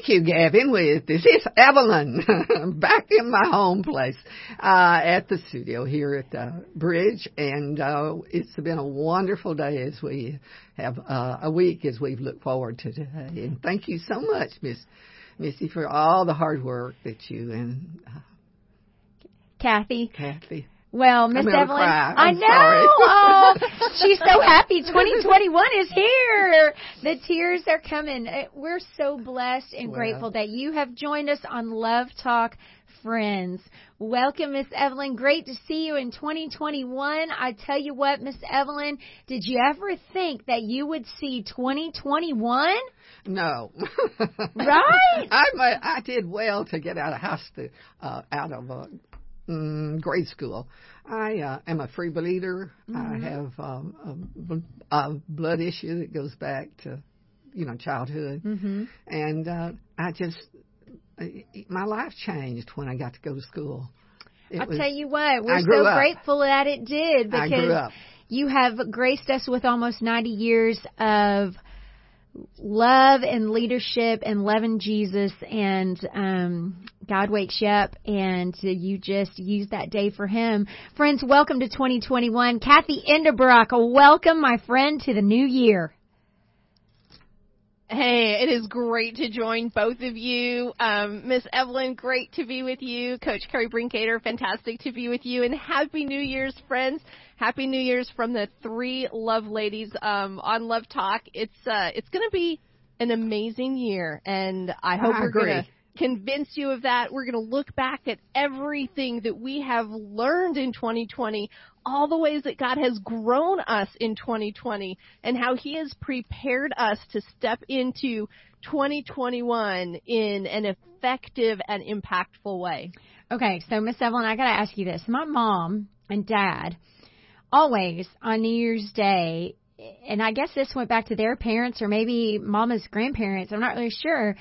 thank you, Gavin. With this is Evelyn back in my home place uh, at the studio here at the bridge, and uh, it's been a wonderful day as we have uh, a week as we've looked forward to today. And thank you so much, Miss Missy, for all the hard work that you and uh, Kathy. Kathy. Well, Miss Evelyn, cry. I know. oh, she's so happy. 2021 is here. The tears are coming. Uh, We're so blessed and Well. grateful that you have joined us on Love Talk Friends. Welcome, Miss Evelyn. Great to see you in 2021. I tell you what, Miss Evelyn, did you ever think that you would see 2021? No. Right? I I did well to get out of house to, uh, out of uh, mm, grade school. I uh, am a free believer. I have um, a, a blood issue that goes back to you know childhood, Mm-hmm. and uh, I just uh, my life changed when I got to go to school. It I'll was- tell you what, we're so up. grateful that it did because you have graced us with almost 90 years of love and leadership and loving Jesus and um God wakes you up and you just use that day for him. Friends, welcome to 2021. Kathy Enderbrock, welcome my friend to the new year. Hey, it is great to join both of you. Um, Miss Evelyn, great to be with you. Coach Carrie Brinkater, fantastic to be with you. And Happy New Year's, friends. Happy New Year's from the three love ladies um, on Love Talk. It's uh, it's going to be an amazing year, and I hope I we're going to convince you of that. We're going to look back at everything that we have learned in 2020, all the ways that God has grown us in 2020, and how He has prepared us to step into 2021 in an effective and impactful way. Okay, so Miss Evelyn, I got to ask you this. My mom and dad always on New Year's Day, and I guess this went back to their parents or maybe Mama's grandparents. I'm not really sure.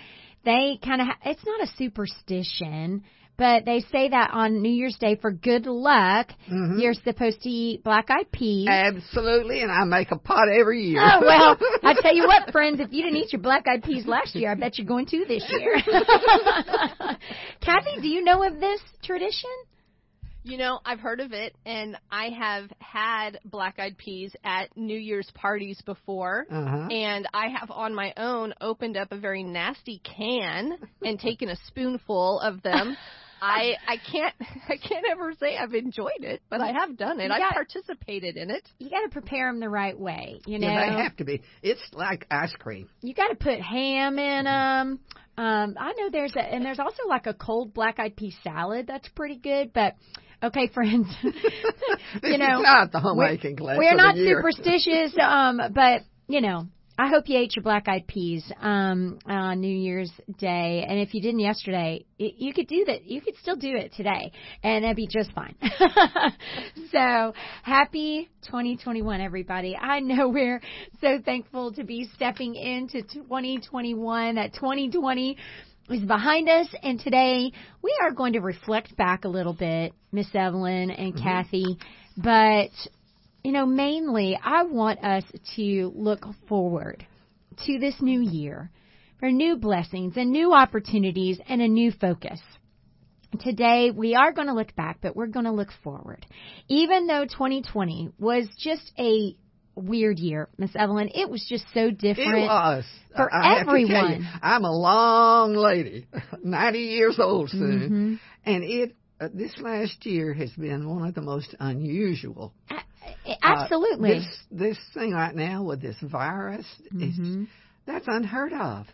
They kind of ha- it's not a superstition, but they say that on New Year's Day for good luck, Mhm. you're supposed to eat black-eyed peas. Absolutely, and I make a pot every year. Oh well, I tell you what, friends, if you didn't eat your black-eyed peas last year, I bet you're going to this year. Kathy, do you know of this tradition? You know, I've heard of it, and I have had black eyed peas at New Year's parties before. Uh-huh. And I have on my own opened up a very nasty can and taken a spoonful of them. I I can't I can't ever say I've enjoyed it, but I have done it. You I've participated in it. You got to prepare them the right way. You know, Yeah, they have to be. It's like ice cream. you got to put ham in them. Um, I know there's a, and there's also like a cold black-eyed pea salad that's pretty good. But okay, friends, This you know, is not the we're- homemaking class. we're not superstitious, um, but you know, I hope you ate your black-eyed peas um, on New Year's Day, and if you didn't yesterday, y you could do that. You could still do it today, and that'd be just fine. so happy 2021, everybody! I know we're so thankful to be stepping into 2021. That 2020 is behind us, and today we are going to reflect back a little bit, Miss Evelyn and mm-hmm. Kathy, but you know, mainly I want us to look forward to this new year for new blessings and new opportunities and a new focus. Today we are going to look back, but we're going to look forward. Even though 2020 was just a weird year, Miss Evelyn, it was just so different. It was. for I tell you, everyone. I'm a long lady, 90 years old soon, Mhm. and it uh, this last year has been one of the most unusual. A- Absolutely. Uh, this this thing right now with this virus, is, Mhm. that's unheard of.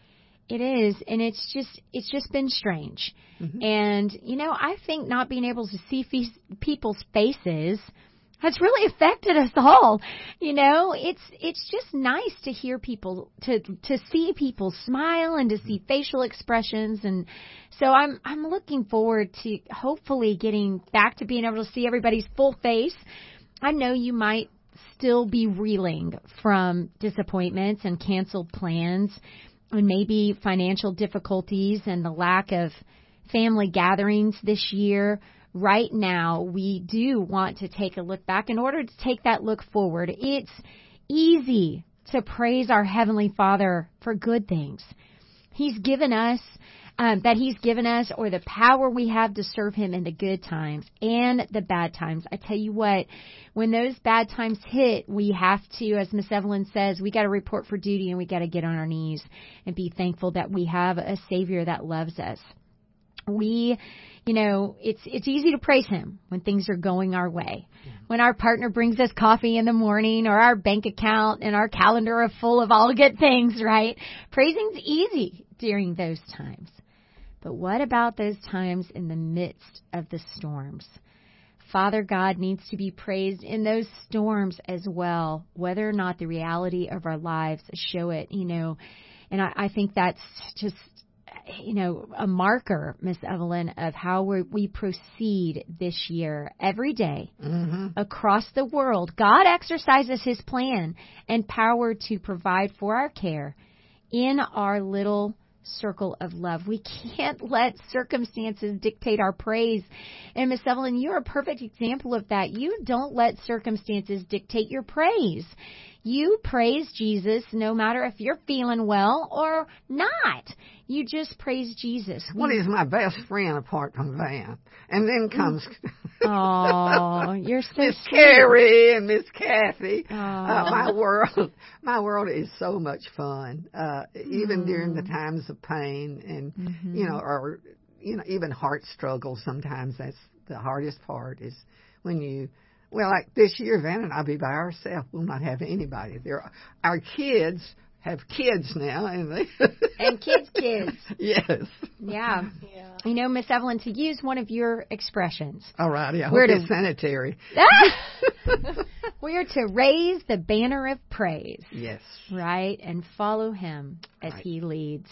It is, and it's just it's just been strange. Mhm. And you know, I think not being able to see fe- people's faces has really affected us all. You know, it's it's just nice to hear people to to see people smile and to see facial expressions and so I'm I'm looking forward to hopefully getting back to being able to see everybody's full face. I know you might still be reeling from disappointments and canceled plans and maybe financial difficulties and the lack of family gatherings this year. Right now, we do want to take a look back. In order to take that look forward, it's easy to praise our Heavenly Father for good things. He's given us um, that He's given us, or the power we have to serve Him in the good times and the bad times. I tell you what, when those bad times hit, we have to, as Miss Evelyn says, we got to report for duty and we got to get on our knees and be thankful that we have a Savior that loves us. We, you know, it's it's easy to praise Him when things are going our way. Mm-hmm. When our partner brings us coffee in the morning, or our bank account and our calendar are full of all good things, right? Praising's easy during those times. But what about those times in the midst of the storms? Father God needs to be praised in those storms as well, whether or not the reality of our lives show it, you know. And I, I think that's just, you know, a marker, Miss Evelyn, of how we we proceed this year every day Mm-hmm. across the world. God exercises His plan and power to provide for our care in our little circle of love. We can't let circumstances dictate our praise. And Miss Evelyn, you're a perfect example of that. You don't let circumstances dictate your praise. You praise Jesus no matter if you're feeling well or not. You just praise Jesus. Well, he's my best friend apart from Van. And then comes Oh, you're so Miss. Carrie and Miss Kathy. Oh. Uh, my world, my world is so much fun. Uh, even during Mm. the times of pain and Mm-hmm. you know, or you know, even heart struggles. Sometimes that's the hardest part is when you. Well, like this year, Van and I'll be by ourselves. We'll not have anybody. There, our kids have kids now, and they. And kids' kids. yes. Yeah. Yeah. You know, Miss Evelyn, to use one of your expressions, All righty. I hope Where do- it's sanitary. we are to raise the banner of praise, Yes. right? And follow him as Right. he leads.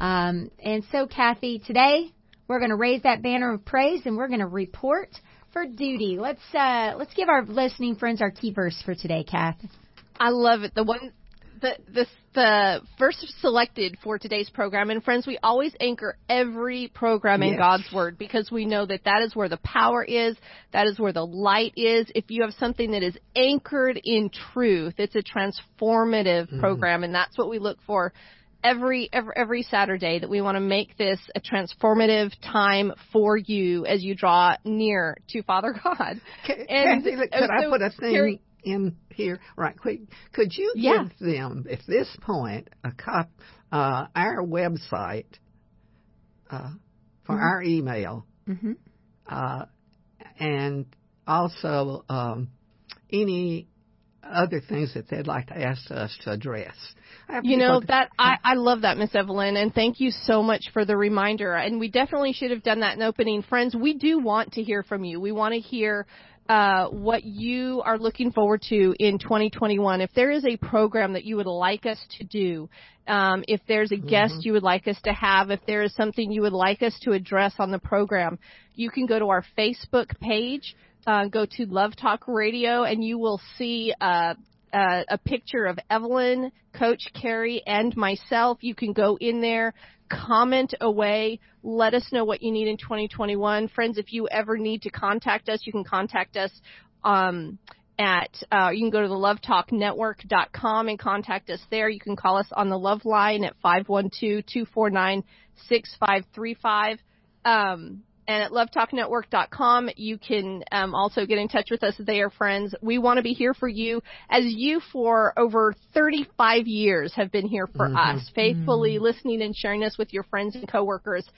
Um, and so, Kathy, today we're going to raise that banner of praise and we're going to report for duty. Let's uh, let's give our listening friends our key verse for today, Kath. I love it. The one, the the the verse selected for today's program, and friends, we always anchor every program in Yes. God's Word because we know that that is where the power is, that is where the light is. If you have something that is anchored in truth, it's a transformative mm-hmm. program, and that's what we look for. Every, every every Saturday that we want to make this a transformative time for you as you draw near to Father God. Ca- And, Kathy, look, could I put a thing in here right quick? Could you Yeah. give them, at this point, a cop, uh, our website uh, for Mm-hmm. our email, Mm-hmm. uh, and also um, any other things that they'd like to ask us to address? I have You know that I, I love that, Miss Evelyn, and thank you so much for the reminder. And we definitely should have done that in opening, friends. We do want to hear from you. We want to hear uh, what you are looking forward to in 2021. If there is a program that you would like us to do, um, if there's a guest you would like us to have, if there is something you would like us to address on the program, you can go to our Facebook page. Uh, go to Love Talk Radio, and you will see uh, uh, a picture of Evelyn, Coach Carrie, and myself. You can go in there, comment away, let us know what you need in 2021. Friends, if you ever need to contact us, you can contact us um, at, uh, you can go to the lovetalknetwork.com and contact us there. You can call us on the love line at 512-249-6535. Um, and at lovetalknetwork.com, you can um, also get in touch with us there, friends. We want to be here for you, as you for over 35 years have been here for us, faithfully listening and sharing us with your friends and coworkers.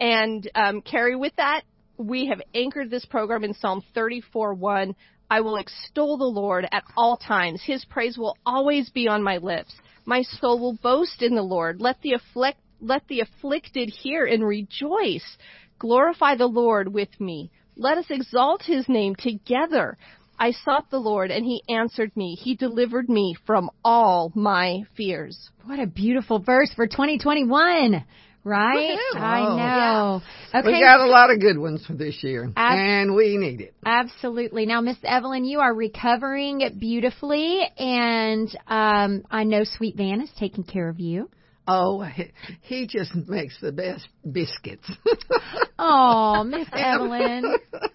And um, Carrie, with that, we have anchored this program in Psalm 34:1. I will extol the Lord at all times. His praise will always be on my lips. My soul will boast in the Lord. Let the afflict, let the afflicted hear and rejoice. Glorify the Lord with me. Let us exalt his name together. I sought the Lord and he answered me. He delivered me from all my fears. What a beautiful verse for 2021, right? Woohoo. I know. Okay. We got a lot of good ones for this year, Ab- and we need it. Absolutely. Now, Miss Evelyn, you are recovering beautifully, and um, I know Sweet Van is taking care of you. Oh, he, he just makes the best biscuits. oh, Miss Evelyn,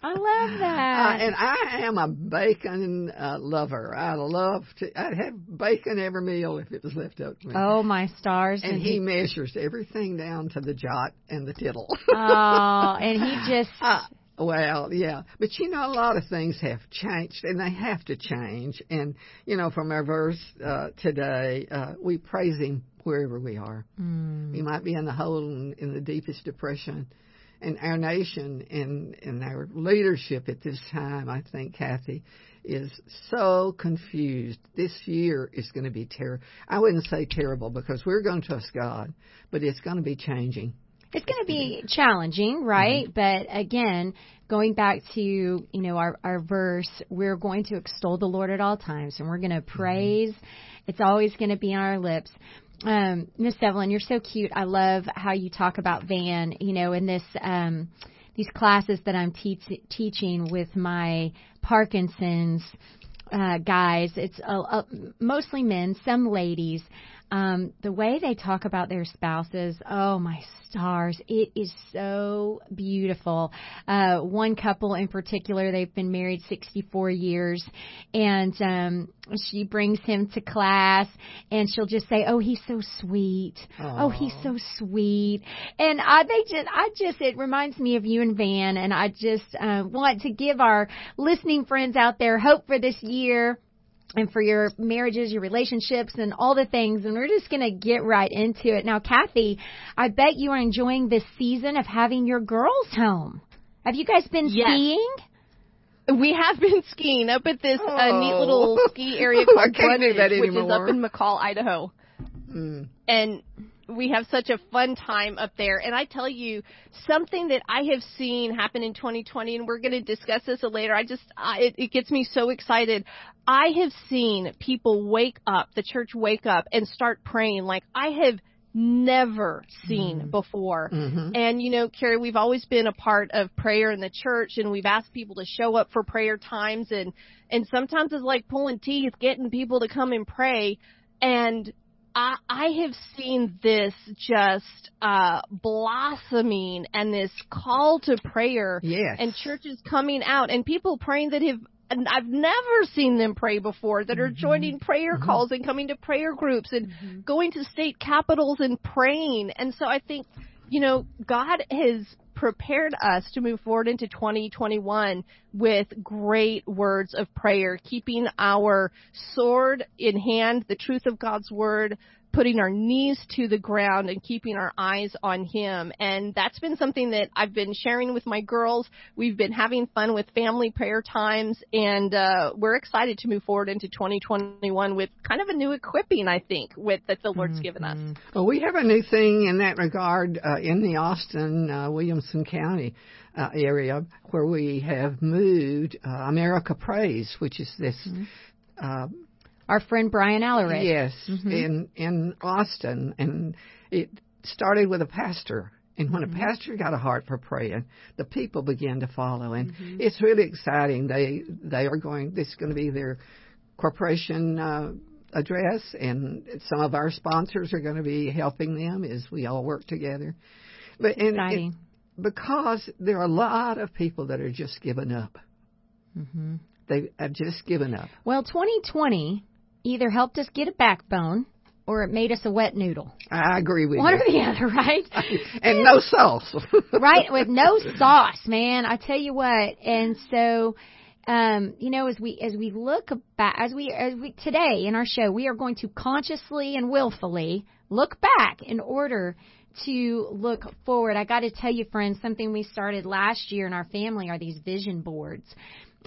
I love that. Uh, and I am a bacon uh, lover. I love to. I'd have bacon every meal if it was left up to me. Oh my stars! And, and he, he, measures everything down to the jot and the tittle. oh, and he just. Uh, well, yeah, but you know, a lot of things have changed, and they have to change. And you know, from our verse uh, today, uh, we praise Him wherever we are. Mm. We might be in the hole in, in the deepest depression, and our nation and and our leadership at this time, I think, Kathy, is so confused. This year is going to be terrible. I wouldn't say terrible because we're going to trust God, but it's going to be changing it's going to be challenging, right? Mm-hmm. But again, going back to you know our our verse, we're going to extol the Lord at all times, and we're going to mm-hmm. praise. Mm-hmm. It's always going to be on our lips. Um, Miss Evelyn, you're so cute. I love how you talk about Van. You know, in this. Um, these classes that I'm te- teaching with my Parkinson's uh, guys, it's uh, uh, mostly men, some ladies. Um, the way they talk about their spouses, oh my stars. It is so beautiful. Uh, one couple in particular, they've been married 64 years, and um, she brings him to class, and she'll just say, "Oh, he's so sweet. Aww. Oh, he's so sweet." And I, they just, I just, it reminds me of you and Van, and I just uh, want to give our listening friends out there hope for this year and for your marriages, your relationships, and all the things. And we're just going to get right into it. Now, Kathy, I bet you are enjoying this season of having your girls home. Have you guys been yes. skiing? We have been skiing up at this oh. uh, neat little ski area called Brundage, which is up in McCall, Idaho. Mm. And we have such a fun time up there. And I tell you, something that I have seen happen in 2020, and we're going to discuss this later. I just, I, it, it gets me so excited. I have seen people wake up, the church wake up and start praying like I have never seen mm-hmm. before. Mm-hmm. And you know, Carrie, we've always been a part of prayer in the church and we've asked people to show up for prayer times and and sometimes it's like pulling teeth getting people to come and pray and I, I have seen this just uh, blossoming and this call to prayer yes. and churches coming out and people praying that have and I've never seen them pray before that are mm-hmm. joining prayer mm-hmm. calls and coming to prayer groups and mm-hmm. going to state capitals and praying. And so I think, you know, God has prepared us to move forward into 2021 with great words of prayer, keeping our sword in hand, the truth of God's word, putting our knees to the ground and keeping our eyes on him. And that's been something that I've been sharing with my girls. We've been having fun with family prayer times and uh, we're excited to move forward into 2021 with kind of a new equipping, I think, with that the Lord's mm-hmm. given us. Mm-hmm. Well, we have a new thing in that regard uh, in the Austin, uh, Williamson County. Uh, area where we have moved uh, America Praise, which is this mm-hmm. uh, our friend Brian Allery. Yes, mm-hmm. in in Austin, and it started with a pastor. And when mm-hmm. a pastor got a heart for praying, the people began to follow, and mm-hmm. it's really exciting. They they are going. This is going to be their corporation uh, address, and some of our sponsors are going to be helping them as we all work together. But and exciting. It, because there are a lot of people that are just giving up. Mm-hmm. They have just given up. Well, 2020 either helped us get a backbone or it made us a wet noodle. I agree with One you. or the other, right? and no sauce. right, with no sauce, man. I tell you what. And so um, you know, as we as we look back, as we as we today in our show, we are going to consciously and willfully look back in order to look forward. I got to tell you, friends, something we started last year in our family are these vision boards.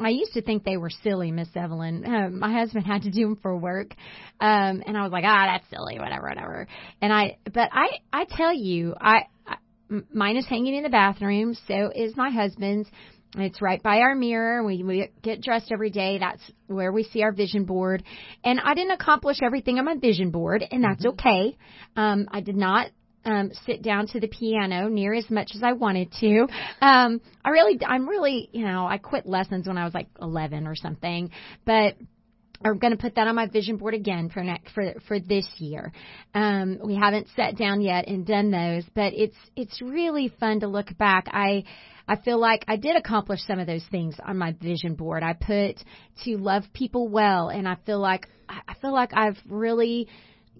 I used to think they were silly, Miss Evelyn. Um, my husband had to do them for work, um, and I was like, ah, that's silly, whatever, whatever. And I, but I, I tell you, I, I mine is hanging in the bathroom. So is my husband's. It's right by our mirror. We, we get dressed every day. That's where we see our vision board. And I didn't accomplish everything on my vision board, and that's mm-hmm. okay. Um, I did not um, sit down to the piano near as much as I wanted to. Um, I really, I'm really, you know, I quit lessons when I was like 11 or something, but I'm going to put that on my vision board again for next for for this year. Um, we haven't sat down yet and done those, but it's it's really fun to look back. I I feel like I did accomplish some of those things on my vision board. I put to love people well, and I feel like I feel like I've really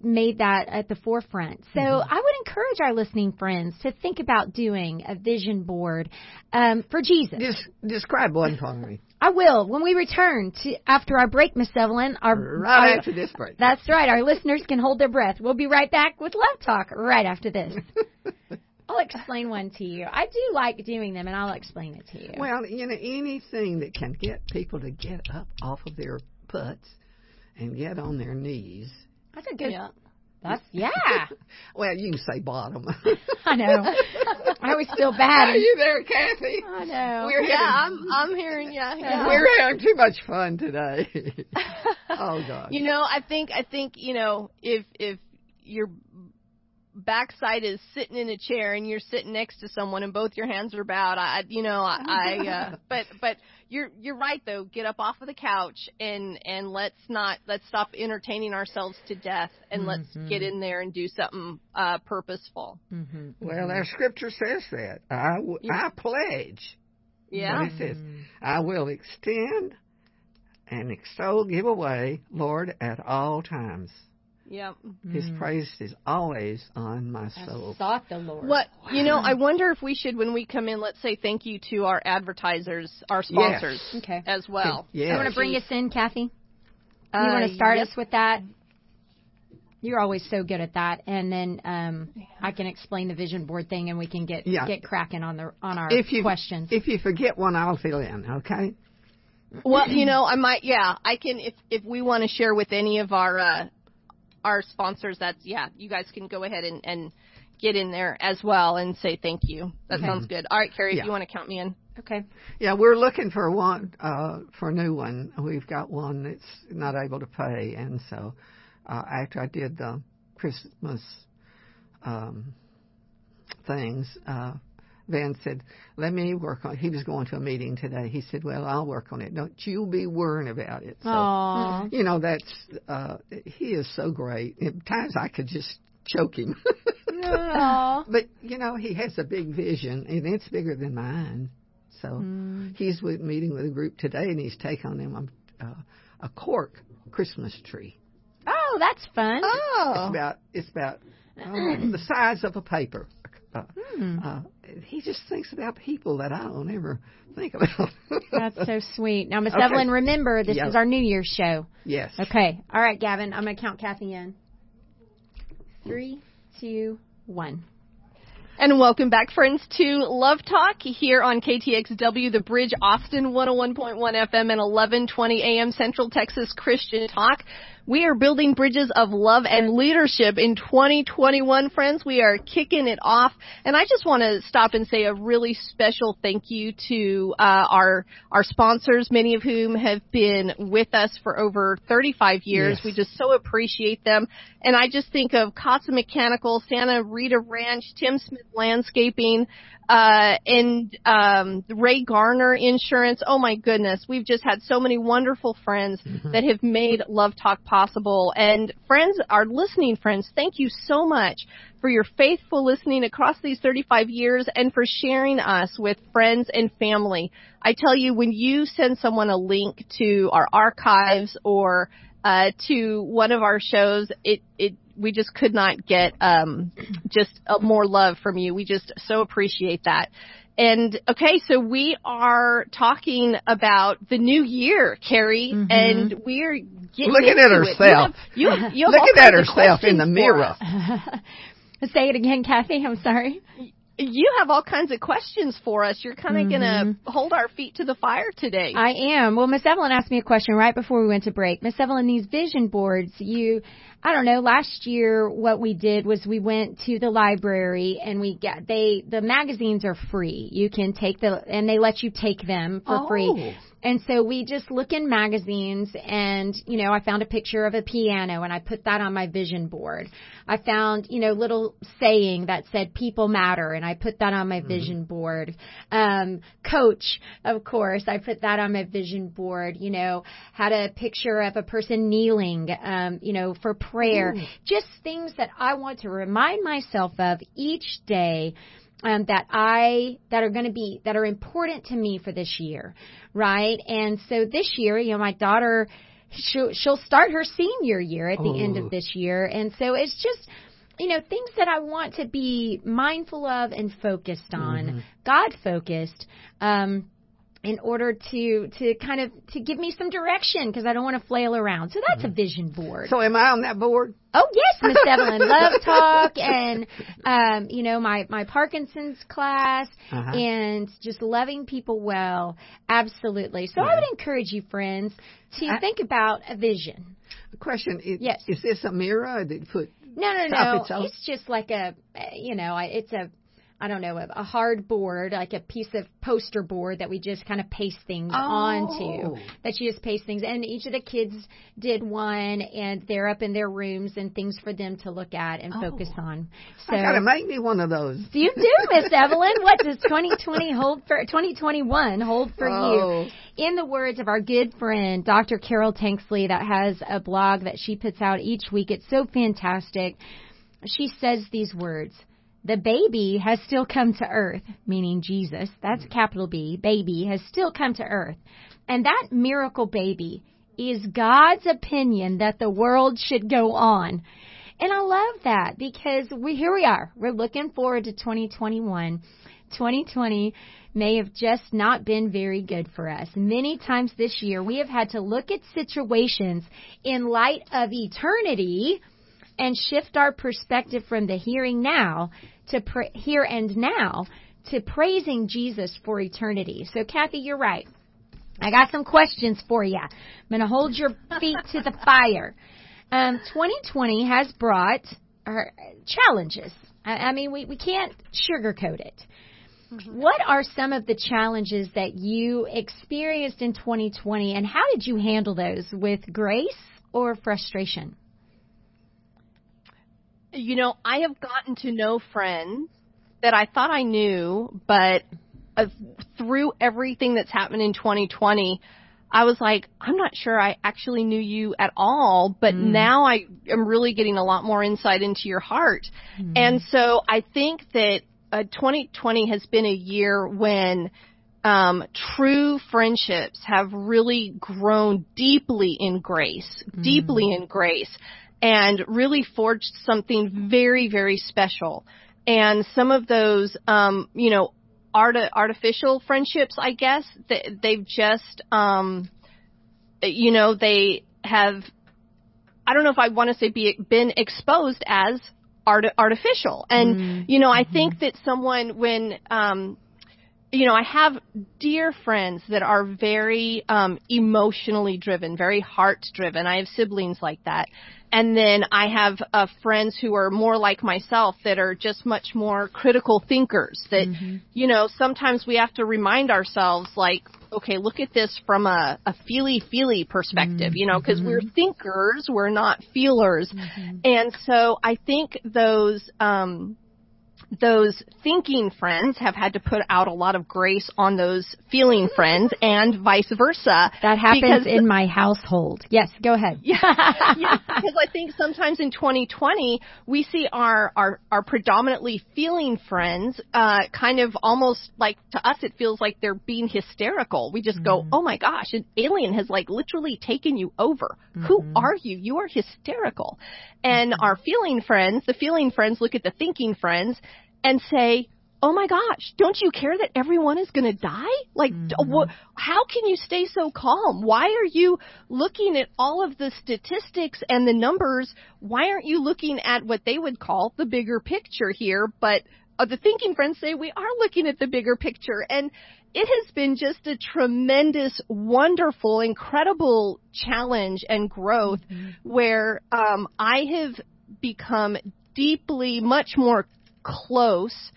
made that at the forefront. So mm-hmm. I would encourage our listening friends to think about doing a vision board um, for Jesus. Des- describe one for me. I will when we return to after our break, Miss Evelyn. Our, right our, after this break. That's right. Our listeners can hold their breath. We'll be right back with Love Talk right after this. I'll explain one to you. I do like doing them, and I'll explain it to you. Well, you know, anything that can get people to get up off of their butts and get on their knees. That's a good. Yeah. That's yeah. well, you can say bottom. I know. I always feel bad. Are you there, Kathy? I know. We're yeah, I'm I'm hearing you. Yeah. We're having too much fun today. oh God. You know, I think I think you know if if you're backside is sitting in a chair and you're sitting next to someone and both your hands are bowed. I you know i, I uh but but you're you're right though. Get up off of the couch and and let's not let's stop entertaining ourselves to death and mm-hmm. let's get in there and do something uh purposeful. Mm-hmm. well our scripture says that. I w- yeah. i pledge. Yeah. It says i will extend and extol give away lord at all times Yep. His mm. praise is always on my soul. I sought the Lord. What you know, I wonder if we should, when we come in, let's say thank you to our advertisers, our sponsors, yes. okay. as well. Yeah. You want to bring us in, Kathy? You uh, want to start us with that? You're always so good at that, and then um, I can explain the vision board thing, and we can get yeah. get cracking on the on our if you, questions. If you forget one, I'll fill in. Okay. Well, you know, I might. Yeah, I can. If if we want to share with any of our uh, our sponsors, that's yeah, you guys can go ahead and, and get in there as well and say thank you. That okay. sounds good. All right, Carrie, yeah. if you want to count me in. Okay. Yeah, we're looking for one uh, for a new one. We've got one that's not able to pay, and so uh, after I did the Christmas um, things, uh, Van said, "Let me work on." It. He was going to a meeting today. He said, "Well, I'll work on it. Don't you be worrying about it." So, Aww. you know, that's uh, he is so great. At times I could just choke him. but you know, he has a big vision, and it's bigger than mine. So mm. he's with, meeting with a group today, and he's taking them a, uh, a cork Christmas tree. Oh, that's fun. Oh, it's about it's about uh, the size of a paper. Uh, hmm. uh, he just thinks about people that I don't ever think about. That's so sweet. Now, Miss okay. Evelyn, remember this yep. is our New Year's show. Yes. Okay. All right, Gavin. I'm going to count Kathy in. Three, two, one. And welcome back, friends, to Love Talk here on KTXW, The Bridge, Austin 101.1 FM and 1120 AM Central Texas Christian Talk. We are building bridges of love and leadership in 2021, friends. We are kicking it off. And I just want to stop and say a really special thank you to uh, our our sponsors, many of whom have been with us for over 35 years. Yes. We just so appreciate them. And I just think of Casa Mechanical, Santa Rita Ranch, Tim Smith Landscaping, uh, and um, Ray Garner Insurance. Oh my goodness, we've just had so many wonderful friends mm-hmm. that have made Love Talk possible. And friends, our listening friends, thank you so much for your faithful listening across these 35 years and for sharing us with friends and family. I tell you, when you send someone a link to our archives or uh, to one of our shows, it it we just could not get um, just more love from you. We just so appreciate that. And okay, so we are talking about the new year, Carrie, mm-hmm. and we're getting looking at herself. You have, you have, you have looking at herself in the mirror. Say it again, Kathy. I'm sorry you have all kinds of questions for us. You're kind of mm-hmm. going to hold our feet to the fire today. I am. Well, Miss Evelyn asked me a question right before we went to break. Miss Evelyn, these vision boards, you, I don't know, last year what we did was we went to the library and we got, they, the magazines are free. You can take the, and they let you take them for oh. free. And so we just look in magazines and, you know, I found a picture of a piano and I put that on my vision board. I found, you know, little saying that said people matter and I put that on my mm-hmm. vision board. Um, coach, of course, I put that on my vision board, you know, had a picture of a person kneeling, um, you know, for prayer. Ooh. Just things that I want to remind myself of each day um, that I that are going to be that are important to me for this year, right? And so this year, you know, my daughter she'll she'll start her senior year at the oh. end of this year, and so it's just you know things that I want to be mindful of and focused on, mm-hmm. God focused. Um, in order to to kind of to give me some direction because I don't want to flail around. So that's mm-hmm. a vision board. So am I on that board? Oh yes, Miss Evelyn, Love Talk and um, you know my my Parkinson's class uh-huh. and just loving people well. Absolutely. So yeah. I would encourage you, friends, to I, think about a vision. A question: is, Yes. Is this a mirror? That put no, no, no. It's just like a, you know, it's a I don't know, a, a hard board, like a piece of poster board that we just kind of paste things oh. onto. That you just paste things. And each of the kids did one, and they're up in their rooms and things for them to look at and oh. focus on. So I gotta make me one of those. You do, Miss Evelyn. What does 2020 hold for 2021 hold for oh. you? In the words of our good friend Dr. Carol Tanksley, that has a blog that she puts out each week. It's so fantastic. She says these words the baby has still come to earth, meaning Jesus. That's mm. capital B. Baby has still come to earth. And that miracle baby is God's opinion that the world should go on. And I love that because we here we are. We're looking forward to 2021. 2020 may have just not been very good for us. Many times this year we have had to look at situations in light of eternity and shift our perspective from the hearing now to pra- here and now to praising Jesus for eternity. So, Kathy, you're right. I got some questions for you. I'm going to hold your feet to the fire. Um, 2020 has brought uh, challenges. I, I mean, we, we can't sugarcoat it. Mm-hmm. What are some of the challenges that you experienced in 2020, and how did you handle those with grace or frustration? You know, I have gotten to know friends that I thought I knew, but uh, through everything that's happened in 2020, I was like, I'm not sure I actually knew you at all, but mm. now I am really getting a lot more insight into your heart. Mm. And so I think that uh, 2020 has been a year when um, true friendships have really grown deeply in grace, mm. deeply in grace and really forged something very, very special. And some of those, um, you know, art- artificial friendships, I guess, they, they've just, um, you know, they have, I don't know if I want to say be, been exposed as art- artificial. And, mm-hmm. you know, I think mm-hmm. that someone when, um, you know, I have dear friends that are very um, emotionally driven, very heart driven. I have siblings like that. And then I have uh, friends who are more like myself that are just much more critical thinkers that, mm-hmm. you know, sometimes we have to remind ourselves like, okay, look at this from a, a feely feely perspective, mm-hmm. you know, because we're mm-hmm. thinkers, we're not feelers. Mm-hmm. And so I think those, um, those thinking friends have had to put out a lot of grace on those feeling friends and vice versa. That happens in my household. Yes, go ahead. Yeah, yeah, because I think sometimes in 2020 we see our our, our predominantly feeling friends uh, kind of almost like to us it feels like they're being hysterical. We just mm-hmm. go, "Oh my gosh, an alien has like literally taken you over. Mm-hmm. Who are you? You are hysterical." And mm-hmm. our feeling friends, the feeling friends look at the thinking friends and say, oh my gosh, don't you care that everyone is going to die? Like, mm-hmm. wh- how can you stay so calm? Why are you looking at all of the statistics and the numbers? Why aren't you looking at what they would call the bigger picture here? But uh, the thinking friends say we are looking at the bigger picture. And it has been just a tremendous, wonderful, incredible challenge and growth mm-hmm. where um, I have become deeply, much more close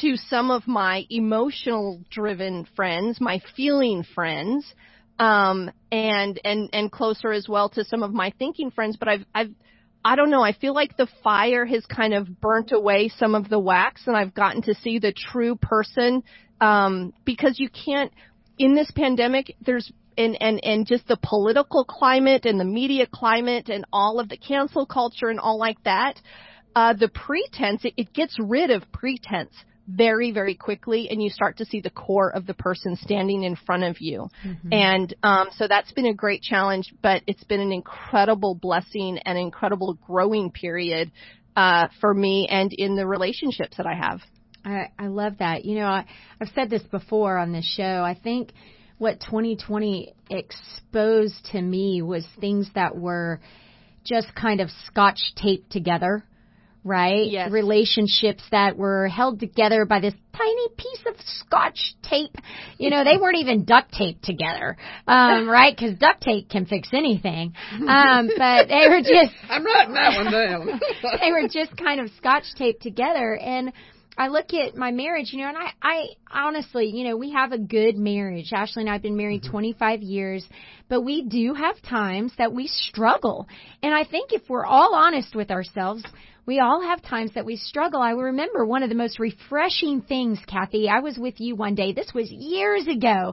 to some of my emotional driven friends, my feeling friends, um, and and and closer as well to some of my thinking friends. But I've I've I don't know. I feel like the fire has kind of burnt away some of the wax, and I've gotten to see the true person. Um, because you can't in this pandemic. There's and and and just the political climate and the media climate and all of the cancel culture and all like that. Uh, the pretense it, it gets rid of pretense very, very quickly and you start to see the core of the person standing in front of you. Mm-hmm. And um, so that's been a great challenge, but it's been an incredible blessing and incredible growing period uh, for me and in the relationships that I have. I, I love that. You know, I, I've said this before on this show. I think what 2020 exposed to me was things that were just kind of scotch taped together right? Yes. Relationships that were held together by this tiny piece of scotch tape. You know, they weren't even duct taped together, um, right? Because duct tape can fix anything. Um, but they were just. I'm writing that one down. they were just kind of scotch taped together. And I look at my marriage, you know, and I, I honestly, you know, we have a good marriage. Ashley and I have been married mm-hmm. 25 years, but we do have times that we struggle. And I think if we're all honest with ourselves, we all have times that we struggle. I remember one of the most refreshing things, Kathy. I was with you one day. This was years ago.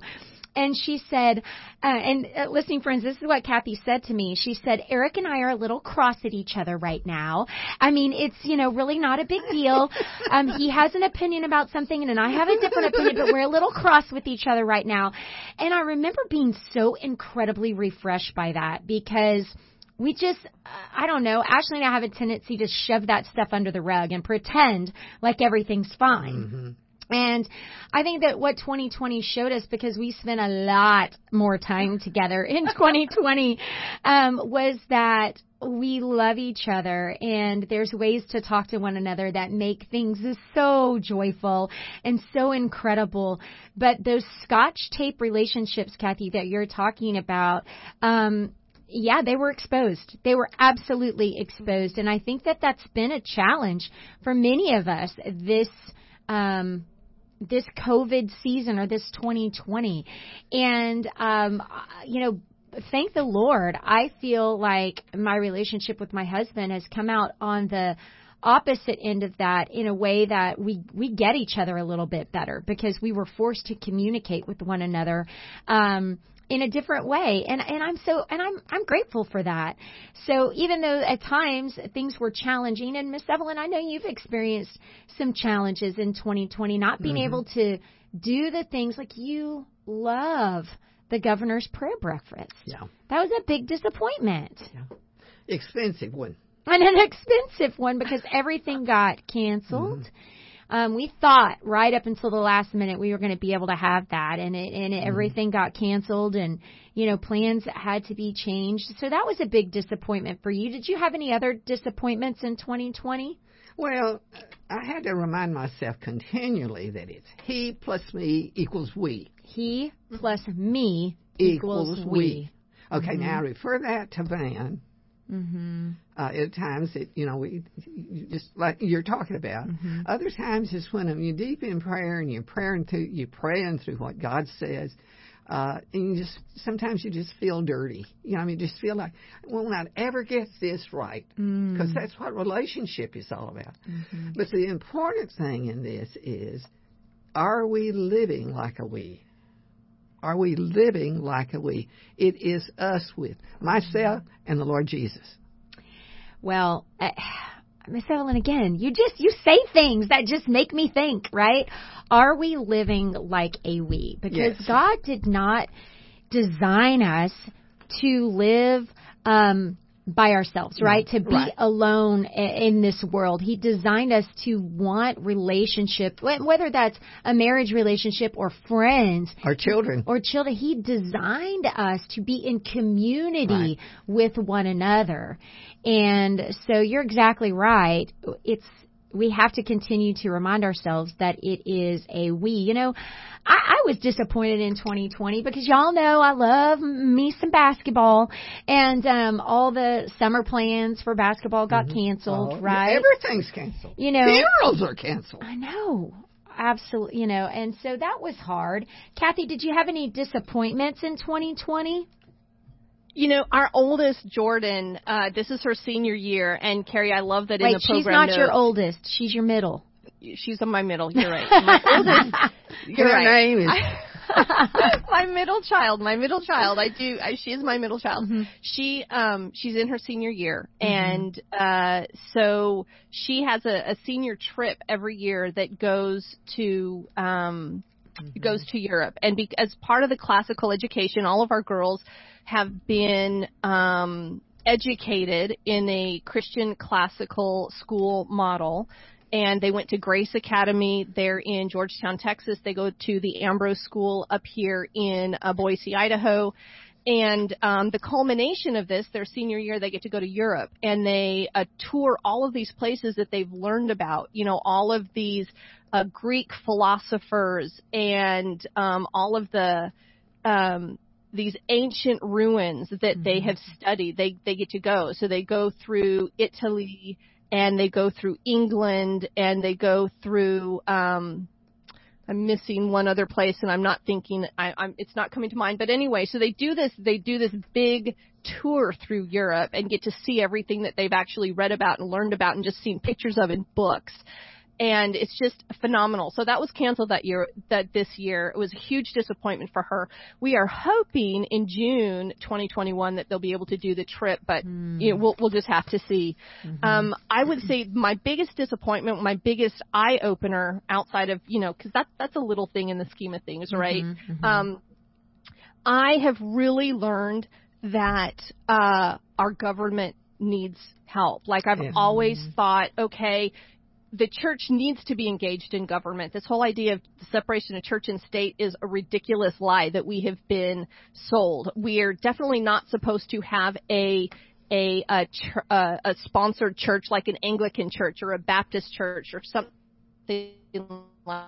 And she said, uh, and uh, listening friends, this is what Kathy said to me. She said, Eric and I are a little cross at each other right now. I mean, it's, you know, really not a big deal. Um, he has an opinion about something and I have a different opinion, but we're a little cross with each other right now. And I remember being so incredibly refreshed by that because we just, I don't know, Ashley and I have a tendency to shove that stuff under the rug and pretend like everything's fine. Mm-hmm. And I think that what 2020 showed us, because we spent a lot more time together in 2020, um, was that we love each other and there's ways to talk to one another that make things so joyful and so incredible. But those scotch tape relationships, Kathy, that you're talking about, um, yeah, they were exposed. They were absolutely exposed. And I think that that's been a challenge for many of us this, um, this COVID season or this 2020. And, um, you know, thank the Lord, I feel like my relationship with my husband has come out on the opposite end of that in a way that we we get each other a little bit better because we were forced to communicate with one another um in a different way and and I'm so and I'm I'm grateful for that. So even though at times things were challenging and Miss Evelyn I know you've experienced some challenges in 2020 not being mm-hmm. able to do the things like you love the governor's prayer breakfast. Yeah. That was a big disappointment. Yeah. Expensive one. And an expensive one because everything got canceled. Mm-hmm. Um, we thought right up until the last minute we were going to be able to have that, and it, and mm-hmm. everything got canceled, and you know plans had to be changed. So that was a big disappointment for you. Did you have any other disappointments in 2020? Well, I had to remind myself continually that it's he plus me equals we. He plus me equals, equals we. we. Okay, mm-hmm. now refer that to Van Mm-hmm. Uh, at times, it you know we just like you're talking about. Mm-hmm. Other times, it's when you're deep in prayer and you're praying through you're praying through what God says. Uh, and you just sometimes you just feel dirty. You know, I mean, you just feel like we'll not ever get this right because mm. that's what relationship is all about. Mm-hmm. But the important thing in this is, are we living like a we? Are we living like a we? It is us with myself and the Lord Jesus. Well, uh, Miss Evelyn, again, you just you say things that just make me think, right? Are we living like a we? Because yes. God did not design us to live um, by ourselves, right? To be right. alone in this world. He designed us to want relationship, whether that's a marriage relationship or friends. Or children. Or children. He designed us to be in community right. with one another. And so you're exactly right. It's, we have to continue to remind ourselves that it is a we. You know, I, I was disappointed in 2020 because y'all know I love me some basketball, and um all the summer plans for basketball got mm-hmm. canceled. Right? Everything's canceled. You know, funerals are canceled. I know. absolutely, you know, and so that was hard. Kathy, did you have any disappointments in 2020? You know, our oldest, Jordan, uh, this is her senior year, and Carrie, I love that Wait, in the program. she's not notes, your oldest. She's your middle. She's in my middle. You're right. My oldest. You're Her right. name is my middle child, my middle child. I do. I, she is my middle child. She um she's in her senior year, and uh so she has a, a senior trip every year that goes to um goes to Europe, and be, as part of the classical education, all of our girls have been um educated in a Christian classical school model and they went to Grace Academy there in Georgetown, Texas. They go to the Ambrose School up here in uh, Boise, Idaho. And um, the culmination of this, their senior year, they get to go to Europe and they uh, tour all of these places that they've learned about. You know, all of these uh, Greek philosophers and um, all of the um, these ancient ruins that they have studied. They they get to go. So they go through Italy and they go through England and they go through um I'm missing one other place and I'm not thinking I, I'm it's not coming to mind. But anyway, so they do this they do this big tour through Europe and get to see everything that they've actually read about and learned about and just seen pictures of in books and it's just phenomenal. So that was canceled that year, that this year. It was a huge disappointment for her. We are hoping in June 2021 that they'll be able to do the trip, but you know, we'll, we'll just have to see. Um, I would say my biggest disappointment, my biggest eye opener outside of, you know, cause that's, that's a little thing in the scheme of things, right? Um, I have really learned that, uh, our government needs help. Like I've always thought, okay, the church needs to be engaged in government. This whole idea of the separation of church and state is a ridiculous lie that we have been sold. We are definitely not supposed to have a a a, uh, a sponsored church like an Anglican church or a Baptist church or something like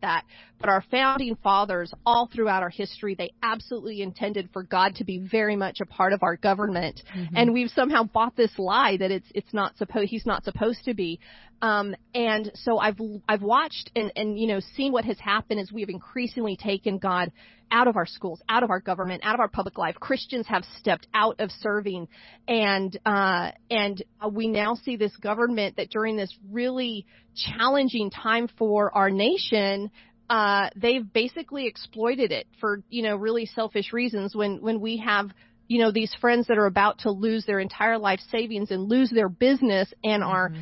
that. But our founding fathers, all throughout our history, they absolutely intended for God to be very much a part of our government, and we've somehow bought this lie that it's it's not supposed he's not supposed to be. Um, and so I've I've watched and and you know seen what has happened as we've increasingly taken God out of our schools, out of our government, out of our public life. Christians have stepped out of serving, and uh, and we now see this government that during this really challenging time for our nation, uh, they've basically exploited it for you know really selfish reasons. When when we have you know these friends that are about to lose their entire life savings and lose their business and are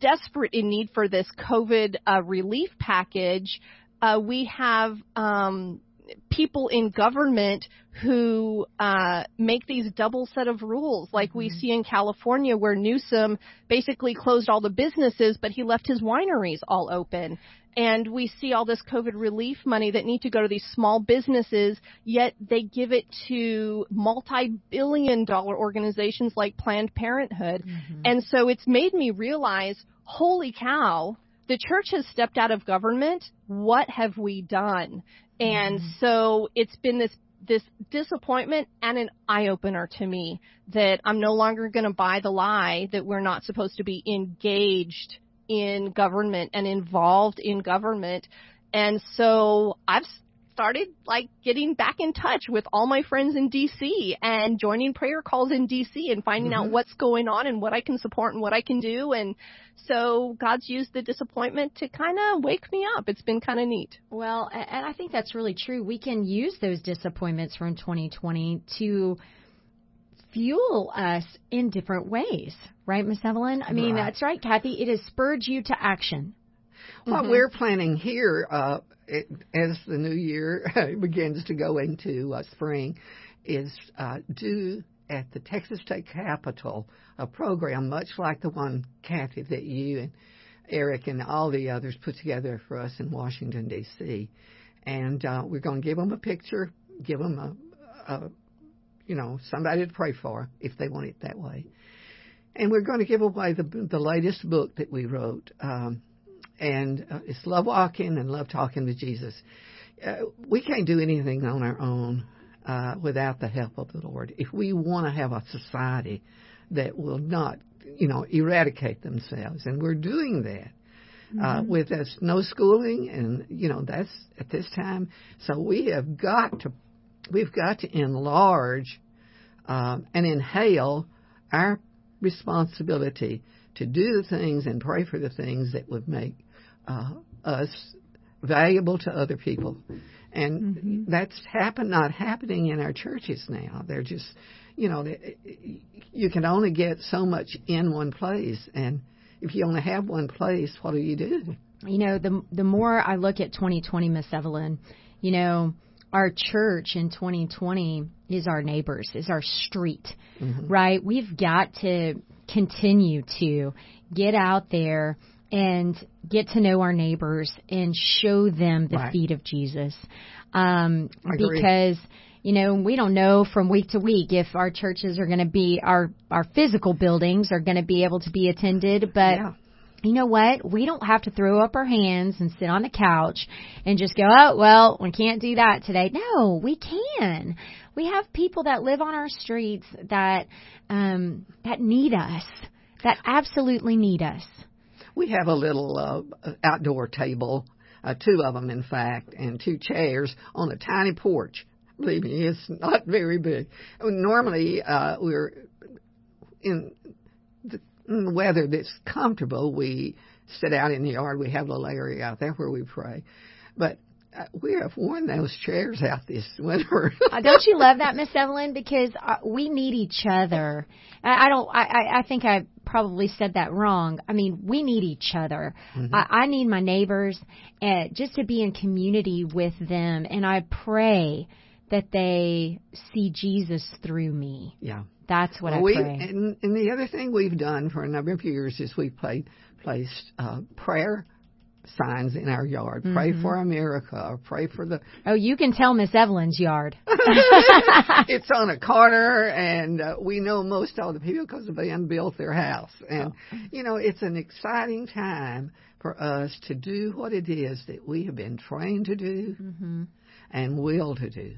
desperate in need for this COVID uh, relief package, uh, we have um, people in government who uh, make these double set of rules, like we see in California, where Newsom basically closed all the businesses, but he left his wineries all open. And we see all this COVID relief money that need to go to these small businesses, yet they give it to multi-billion dollar organizations like Planned Parenthood. And so it's made me realize, holy cow, the church has stepped out of government. What have we done? And mm-hmm. so it's been this this disappointment and an eye opener to me that I'm no longer going to buy the lie that we're not supposed to be engaged in government and involved in government. And so I've started like getting back in touch with all my friends in DC and joining prayer calls in DC and finding out mm-hmm. what's going on and what I can support and what I can do. And so God's used the disappointment to kind of wake me up. It's been kind of neat. Well, and I think that's really true. We can use those disappointments from 2020 to fuel us in different ways, right, Miss Evelyn? I mean, Right. that's right, Kathy. It has spurred you to action. What we're planning here, uh, it, as the new year begins to go into uh, spring, is uh, do at the Texas State Capitol a program much like the one, Kathy, that you and Eric and all the others put together for us in Washington, D.C. And uh, we're going to give them a picture, give them a, a, you know, somebody to pray for if they want it that way. And we're going to give away the the latest book that we wrote. Um, and uh, it's love walking and love talking to Jesus. Uh, we can't do anything on our own uh, without the help of the Lord. If we want to have a society that will not, you know, eradicate themselves, and we're doing that, uh, with us no schooling, and you know that's at this time. So we have got to, we've got to enlarge um, and inhale our responsibility to do the things and pray for the things that would make uh, us valuable to other people. And Mm-hmm. that's happen not happening in our churches now. They're just, you know, you can only get so much in one place, and if you only have one place, what do you do? you know the the more I look at 2020 Miss Evelyn you know our church in 2020 is our neighbors is our street right we've got to continue to get out there and get to know our neighbors and show them the Right. feet of Jesus um because you know we don't know from week to week if our churches are going to be our our physical buildings are going to be able to be attended but yeah. you know what? We don't have to throw up our hands and sit on the couch and just go, oh, well, we can't do that today. No, we can. We have people that live on our streets that, um, that need us, that absolutely need us. We have a little uh, outdoor table, uh, two of them, in fact, and two chairs on a tiny porch. Believe me, it's not very big. Normally, uh, we're in the, weather that's comfortable. We sit out in the yard. We have a little area out there where we pray. But we have worn those chairs out this winter. Uh, don't you love that, Miss Evelyn? Because uh, we need each other. I, I don't. I, I, think I probably said that wrong. I mean, we need each other. I, I need my neighbors, uh, just to be in community with them, and I pray that they see Jesus through me. yeah. That's what Well, I we, pray. and, and the other thing we've done for a number of years is we've played, placed uh, prayer signs in our yard. Pray Mm-hmm. for America. Or pray for the. oh, you can tell Miss Evelyn's yard. it's on a corner, and uh, we know most all the people because the Van built their house. And Oh. you know, it's an exciting time for us to do what it is that we have been trained to do. Mm-hmm. And will to do.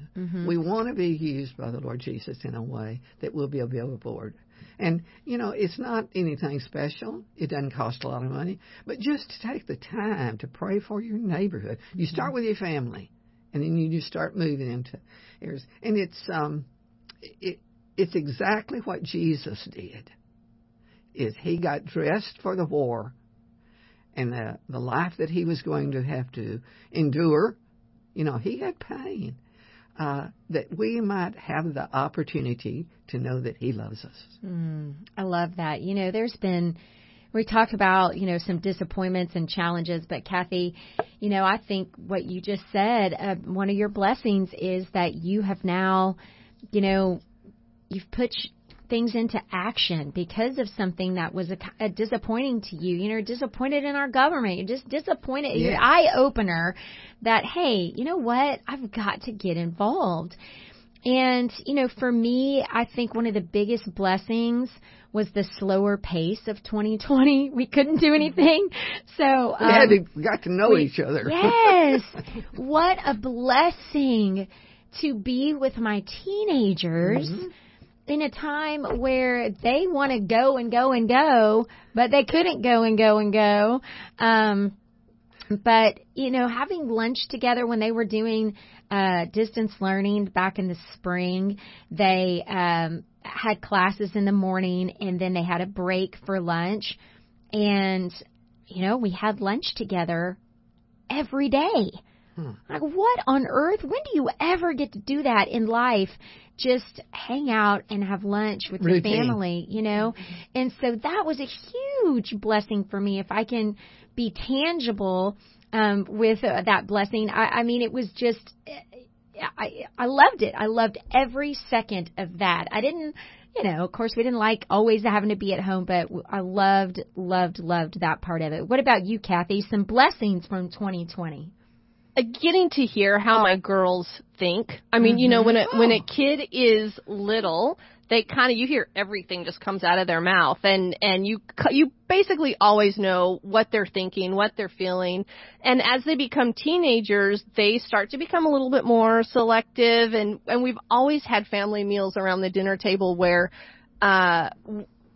We want to be used by the Lord Jesus in a way that will be a billboard. And, you know, it's not anything special. It doesn't cost a lot of money. But just to take the time to pray for your neighborhood. You start with your family, and then you just start moving into areas. And it's, um, it, it's exactly what Jesus did. Is he got dressed for the war and the, the life that he was going to have to endure. You know, he had pain. Uh, that we might have the opportunity to know that he loves us. Mm, I love that. You know, there's been we talked about you know some disappointments and challenges, but Kathy, you know, I think what you just said, uh, one of your blessings is that you have now, you know, you've put things into action because of something that was a, a disappointing to you. You know, disappointed in our government. You're just disappointed. Your Yes. eye opener that hey, you know what? I've got to get involved. And, you know, for me, I think one of the biggest blessings was the slower pace of 2020. We couldn't do anything. So, We had um, to, got to know we- each other. Yes. what a blessing to be with my teenagers in a time where they want to go and go and go, but they couldn't go and go and go. Um, but you know, having lunch together when they were doing uh, distance learning back in the spring, they um, had classes in the morning and then they had a break for lunch, and you know, we had lunch together every day. Like, what on earth? When do you ever get to do that in life? Just hang out and have lunch with your Routine. family, you know? And so that was a huge blessing for me. If I can be tangible um, with uh, that blessing, I, I mean, it was just, I, I loved it. I loved every second of that. I didn't, you know, of course, we didn't like always having to be at home, but I loved, loved, loved that part of it. What about you, Kathy? Some blessings from 2020. Uh, getting to hear how my girls think. I mean, you know, when a when a kid is little, they kind of you hear everything just comes out of their mouth, and and you you basically always know what they're thinking, what they're feeling, and as they become teenagers, they start to become a little bit more selective, and and we've always had family meals around the dinner table where. Uh,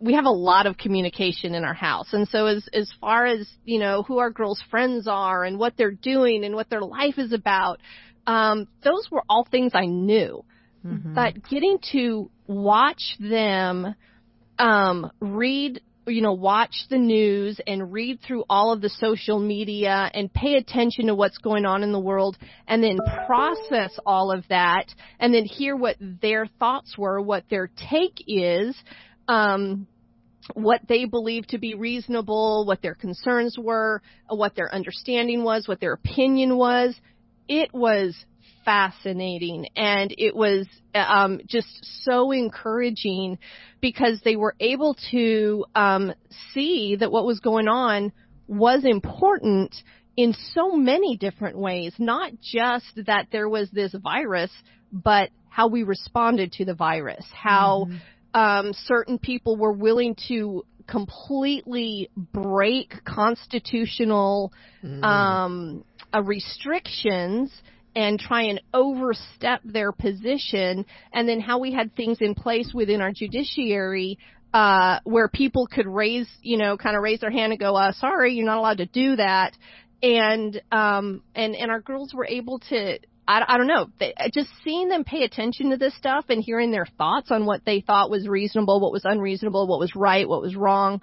we have a lot of communication in our house. And so as, as far as, you know, who our girls' friends are and what they're doing and what their life is about, um, those were all things I knew. Mm-hmm. But getting to watch them, um, read you know, watch the news and read through all of the social media and pay attention to what's going on in the world and then process all of that and then hear what their thoughts were, what their take is, um, what they believed to be reasonable, what their concerns were, what their understanding was, what their opinion was. It was fascinating and it was um, just so encouraging because they were able to um, see that what was going on was important in so many different ways, not just that there was this virus, but how we responded to the virus, how mm-hmm. Um, certain people were willing to completely break constitutional mm. um, uh, restrictions and try and overstep their position, and then how we had things in place within our judiciary uh, where people could raise, you know, kind of raise their hand and go, uh, "Sorry, you're not allowed to do that," and um, and and our girls were able to. I, I don't know. They, just seeing them pay attention to this stuff and hearing their thoughts on what they thought was reasonable, what was unreasonable, what was right, what was wrong.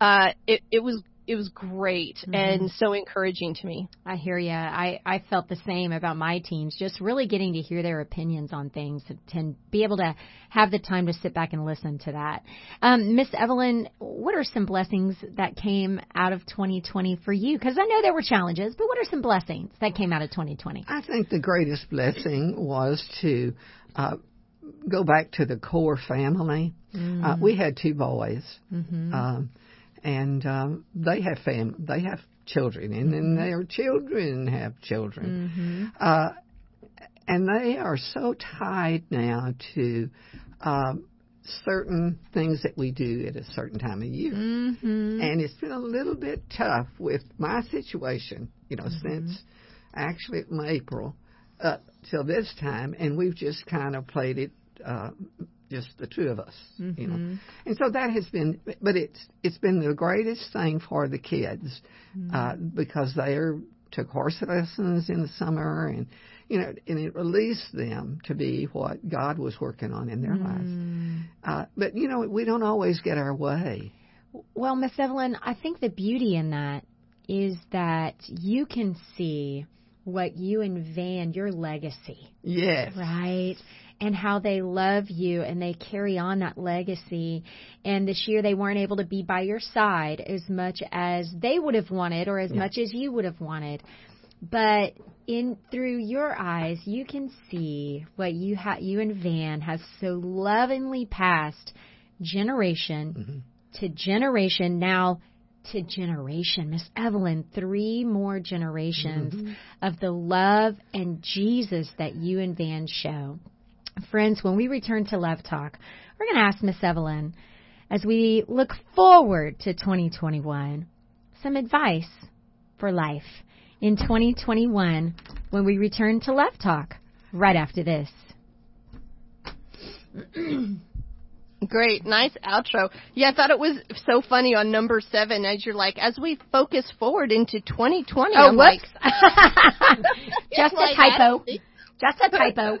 Uh, it, it was it was great mm-hmm. and so encouraging to me. I hear you. I I felt the same about my teams. Just really getting to hear their opinions on things and be able to have the time to sit back and listen to that. Um, Miss Evelyn, what are some blessings that came out of 2020 for you? Because I know there were challenges, but what are some blessings that came out of 2020? I think the greatest blessing was to. Uh, go back to the core family. Mm-hmm. Uh, we had two boys. Mm-hmm. Um, and um, they have fam they have children, and then mm-hmm. their children have children, mm-hmm. uh, and they are so tied now to. Um, certain things that we do at a certain time of year. Mm-hmm. And it's been a little bit tough with my situation, you know, mm-hmm. since actually April up till this time, and we've just kind of played it uh, just the two of us, mm-hmm. you know. Mm-hmm. And so that has been, but it's it's been the greatest thing for the kids mm-hmm. uh, because they are took horse lessons in the summer and you know and it released them to be what God was working on in their mm. lives. Uh, but you know we don't always get our way. Well, Miss Evelyn, I think the beauty in that is that you can see what you and Van, your legacy. Yes. Right? And how they love you and they carry on that legacy. And this year they weren't able to be by your side as much as they would have wanted or as yeah. much as you would have wanted. But in through your eyes, you can see what you ha- you and Van have so lovingly passed generation mm-hmm. to generation now to generation. Miss Evelyn, three more generations mm-hmm. of the love and Jesus that you and Van show. Friends, when we return to Love Talk, we're going to ask Miss Evelyn, as we look forward to 2021, some advice for life in 2021 when we return to Love Talk right after this. Great, nice outro. Yeah, I thought it was so funny on number seven as you're like, as we focus forward into 2020. Oh, I'm whoops. Like, Just a typo. Just a typo.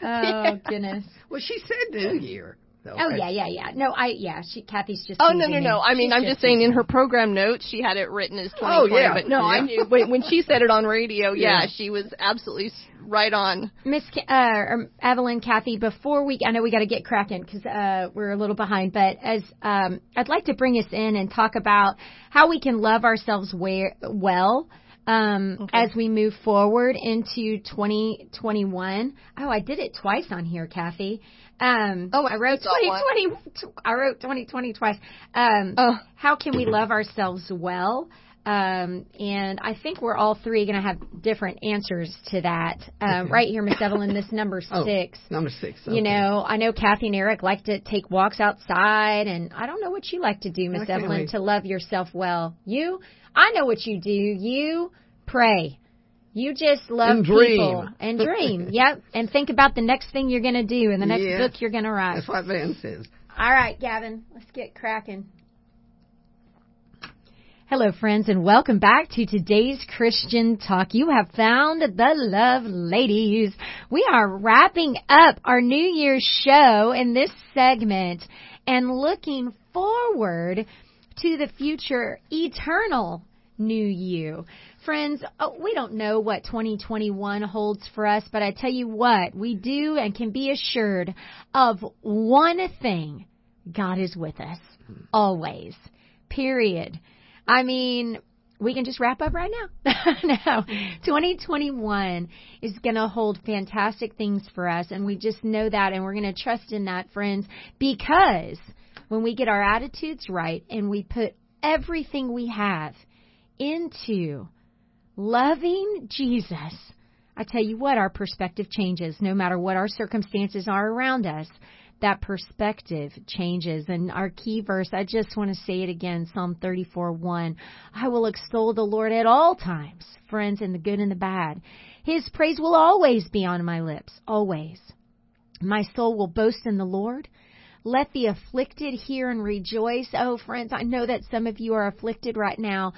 Oh goodness. well, she said New Year. Though. Oh yeah, yeah, yeah. No, I yeah. She Kathy's just. Oh no, no, no. I mean, I'm just saying in her program notes she had it written as 2020. Oh yeah. But no, yeah. I knew when, when she said it on radio. Yeah, yeah. she was absolutely right on. Miss uh, Evelyn, Kathy. Before we, I know we got to get cracking because uh, we're a little behind. But as um, I'd like to bring us in and talk about how we can love ourselves where, well um, okay. as we move forward into 2021. Oh, I did it twice on here, Kathy. Um, oh, I wrote 2020. I wrote 2020 twice. Um, oh. How can we love ourselves well? Um, and I think we're all three going to have different answers to that. Um, okay. Right here, Miss Evelyn, this number oh, six. Number six. Okay. You know, I know Kathy and Eric like to take walks outside, and I don't know what you like to do, Miss Evelyn, to love yourself well. You, I know what you do. You pray. You just love and people and dream. yep. And think about the next thing you're going to do and the next yeah. book you're going to write. That's what Van says. All right, Gavin, let's get cracking. Hello, friends, and welcome back to today's Christian Talk. You have found the love ladies. We are wrapping up our New Year's show in this segment and looking forward to the future eternal new you. Friends, oh, we don't know what 2021 holds for us, but I tell you what, we do and can be assured of one thing. God is with us. Always. Period. I mean, we can just wrap up right now. no, 2021 is going to hold fantastic things for us, and we just know that, and we're going to trust in that, friends, because when we get our attitudes right and we put everything we have into loving Jesus, I tell you what, our perspective changes no matter what our circumstances are around us that perspective changes. And our key verse, I just want to say it again, Psalm 34 1. I will extol the Lord at all times, friends, in the good and the bad. His praise will always be on my lips, always. My soul will boast in the Lord. Let the afflicted hear and rejoice. Oh, friends, I know that some of you are afflicted right now,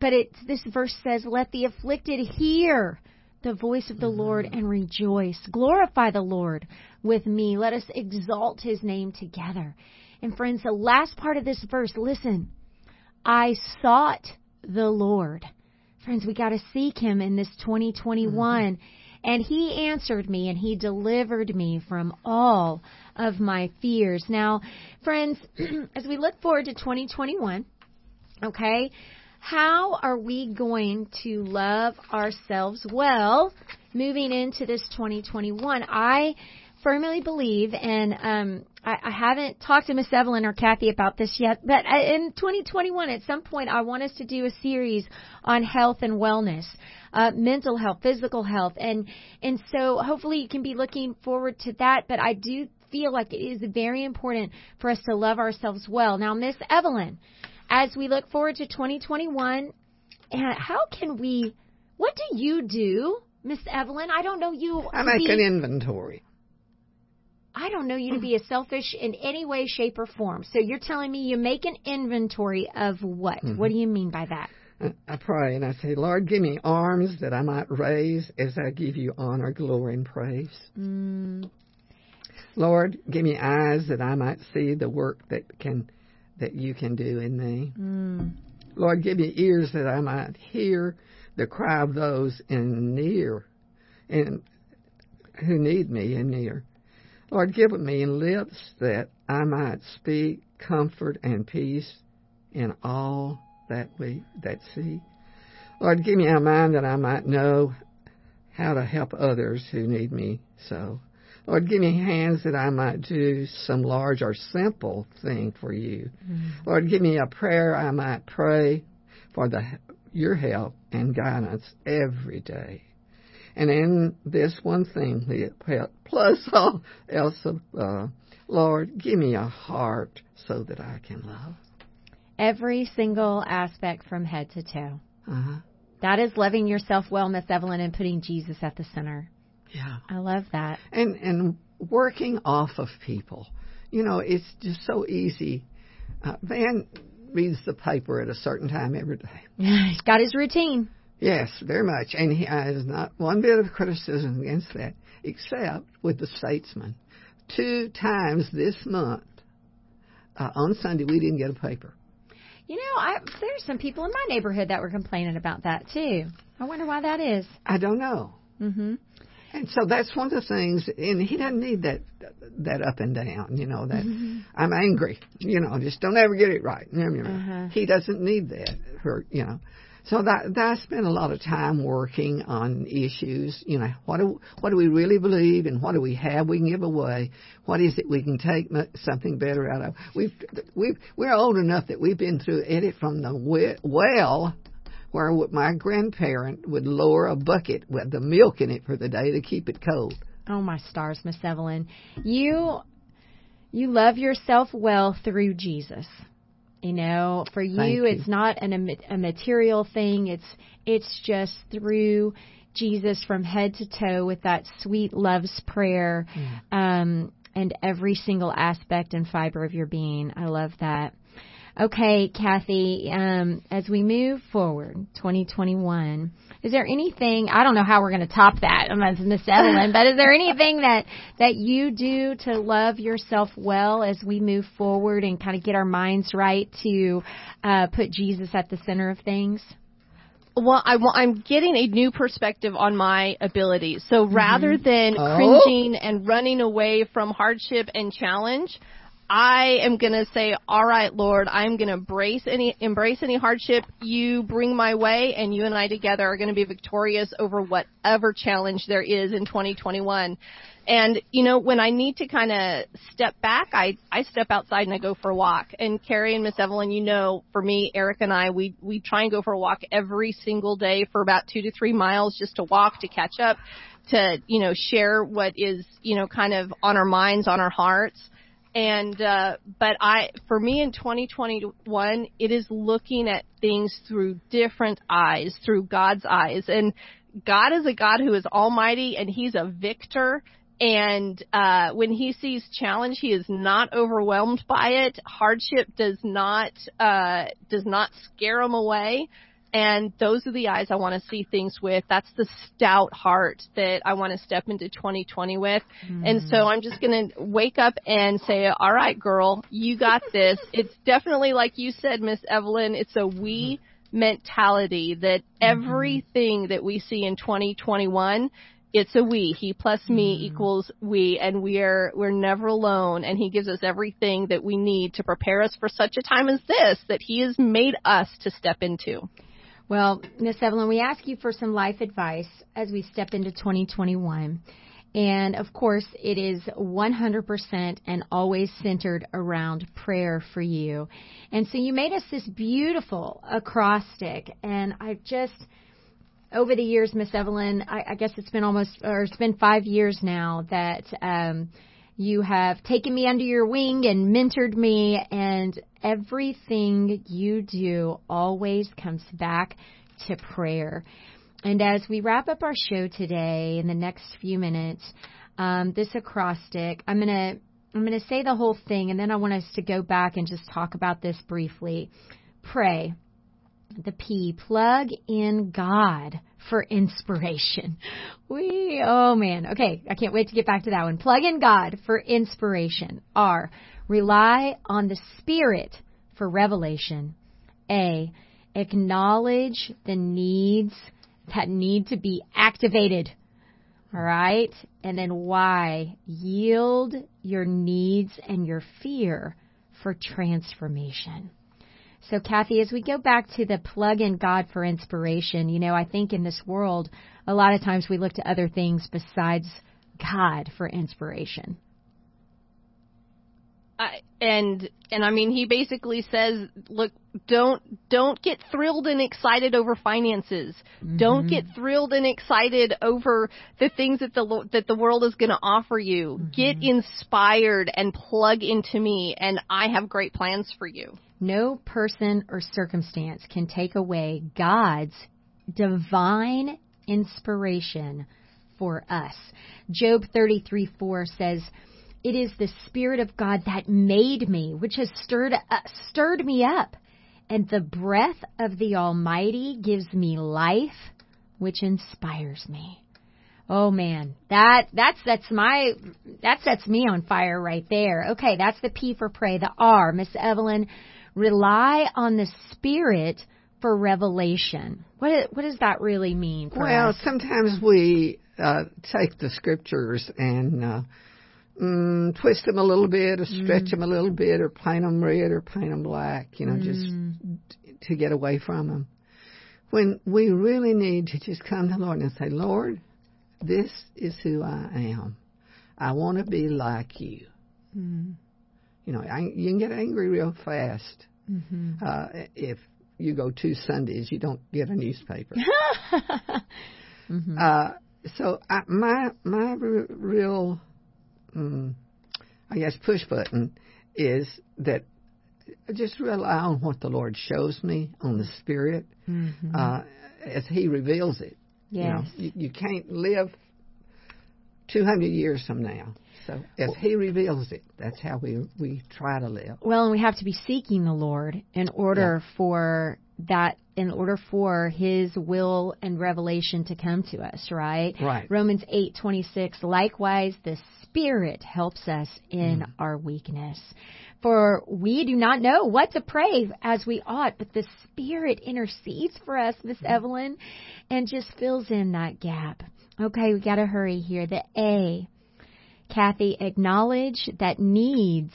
but it, this verse says, let the afflicted hear the voice of the Lord mm-hmm. and rejoice. Glorify the Lord with me. Let us exalt his name together. And friends, the last part of this verse, listen. I sought the Lord. Friends, we got to seek him in this 2021. Mm-hmm. And he answered me and he delivered me from all of my fears. Now, friends, as we look forward to 2021, okay, how are we going to love ourselves well moving into this 2021? I firmly believe, and um, I, I haven't talked to Miss Evelyn or Kathy about this yet, but in 2021, at some point, I want us to do a series on health and wellness, uh, mental health, physical health, and and so hopefully you can be looking forward to that. But I do feel like it is very important for us to love ourselves well. Now, Miss Evelyn as we look forward to 2021, how can we? What do you do, Miss Evelyn? I don't know you. I make be, an inventory. I don't know you to be a selfish in any way, shape, or form. So you're telling me you make an inventory of what? Mm-hmm. What do you mean by that? I pray and I say, Lord, give me arms that I might raise as I give you honor, glory, and praise. Mm. Lord, give me eyes that I might see the work that can that you can do in me. Mm. Lord, give me ears that I might hear the cry of those in near and who need me in near. Lord, give me lips that I might speak comfort and peace in all that we that see. Lord, give me a mind that I might know how to help others who need me so. Lord, give me hands that I might do some large or simple thing for you. Mm-hmm. Lord, give me a prayer I might pray for the, your help and guidance every day. And in this one thing, plus all else, uh, Lord, give me a heart so that I can love. Every single aspect from head to toe. Uh-huh. That is loving yourself well, Miss Evelyn, and putting Jesus at the center. Yeah. I love that. And and working off of people. You know, it's just so easy. Uh, Van reads the paper at a certain time every day. He's got his routine. Yes, very much. And he has not one bit of criticism against that, except with the statesman. Two times this month, uh, on Sunday, we didn't get a paper. You know, I, there's some people in my neighborhood that were complaining about that too. I wonder why that is. I don't know. Mm-hmm. And so that's one of the things, and he doesn't need that that up and down, you know, that mm-hmm. I'm angry, you know, just don't ever get it right. Uh-huh. He doesn't need that, for, you know. So that, that I spend a lot of time working on issues, you know, what do, what do we really believe and what do we have we can give away? What is it we can take something better out of? We've, we've, we're old enough that we've been through it from the well where my grandparent would lower a bucket with the milk in it for the day to keep it cold. Oh my stars, Miss Evelyn. You you love yourself well through Jesus. You know, for you, you. it's not an, a material thing. It's it's just through Jesus from head to toe with that sweet love's prayer. Mm. Um, and every single aspect and fiber of your being. I love that. Okay, Kathy, um, as we move forward, 2021, is there anything, I don't know how we're going to top that, I'm as Miss Evelyn, but is there anything that, that you do to love yourself well as we move forward and kind of get our minds right to uh, put Jesus at the center of things? Well, I, I'm getting a new perspective on my abilities. So rather than Oh. cringing and running away from hardship and challenge, I am going to say, all right, Lord, I'm going to embrace any, embrace any hardship you bring my way and you and I together are going to be victorious over whatever challenge there is in 2021. And, you know, when I need to kind of step back, I, I step outside and I go for a walk. And Carrie and Miss Evelyn, you know, for me, Eric and I, we, we try and go for a walk every single day for about two to three miles just to walk, to catch up, to, you know, share what is, you know, kind of on our minds, on our hearts. And, uh, but I, for me in 2021, it is looking at things through different eyes, through God's eyes. And God is a God who is almighty and he's a victor. And, uh, when he sees challenge, he is not overwhelmed by it. Hardship does not, uh, does not scare him away. And those are the eyes I want to see things with. That's the stout heart that I want to step into 2020 with. And so I'm just going to wake up and say, all right, girl, you got this. it's definitely like you said, Miss Evelyn, it's a we mentality that mm-hmm. everything that we see in 2021 it's a we. He plus me mm-hmm. equals we, and we are we're never alone. And he gives us everything that we need to prepare us for such a time as this that he has made us to step into. Well, Miss Evelyn, we ask you for some life advice as we step into 2021. And of course, it is 100% and always centered around prayer for you. And so you made us this beautiful acrostic, and I just, over the years, Miss Evelyn, I, I guess it's been almost, or it's been five years now that um, you have taken me under your wing and mentored me, and everything you do always comes back to prayer. And as we wrap up our show today in the next few minutes, um, this acrostic, I'm gonna I'm gonna say the whole thing, and then I want us to go back and just talk about this briefly. Pray. The P, plug in God for inspiration. We, oh man. Okay, I can't wait to get back to that one. Plug in God for inspiration. R, rely on the Spirit for revelation. A, acknowledge the needs that need to be activated. All right? And then Y, yield your needs and your fear for transformation. So, Kathy, as we go back to the plug in God for inspiration, you know, I think in this world, a lot of times we look to other things besides God for inspiration. I, and and I mean he basically says, look, don't don't get thrilled and excited over finances. Mm-hmm. Don't get thrilled and excited over the things that the that the world is going to offer you. Get mm-hmm. inspired and plug into me, and I have great plans for you. No person or circumstance can take away God's divine inspiration for us. Job 33 4 says, It is the Spirit of God that made me, which has stirred, uh, stirred me up. And the breath of the Almighty gives me life, which inspires me. Oh man, that that's that's my that sets me on fire right there. Okay, that's the P for pray. The R, Miss Evelyn, rely on the Spirit for revelation. What what does that really mean for Well, us? sometimes we uh, take the scriptures and uh, mm, twist them a little bit, or stretch them a little bit, or paint them red or paint them black. You know, just t- to get away from them. When we really need to just come to the Lord and say, Lord, this is who I am. I want to be like you. You know, I, you can get angry real fast. Uh, if you go two Sundays, you don't get a newspaper. Uh, so I, my my r- real, mm, I guess, push button is that I just rely on what the Lord shows me on the Spirit uh, as He reveals it. You, know, Yes. you, you can't live 200 years from now. So if He reveals it, that's how we we try to live. Well, and we have to be seeking the Lord in order yeah. for that in order for his will and revelation to come to us, right? Right. Romans 8:26 likewise the spirit helps us in mm. our weakness. For we do not know what to pray as we ought, but the spirit intercedes for us, Miss mm. Evelyn, and just fills in that gap. Okay, we got to hurry here. The A Kathy, acknowledge that needs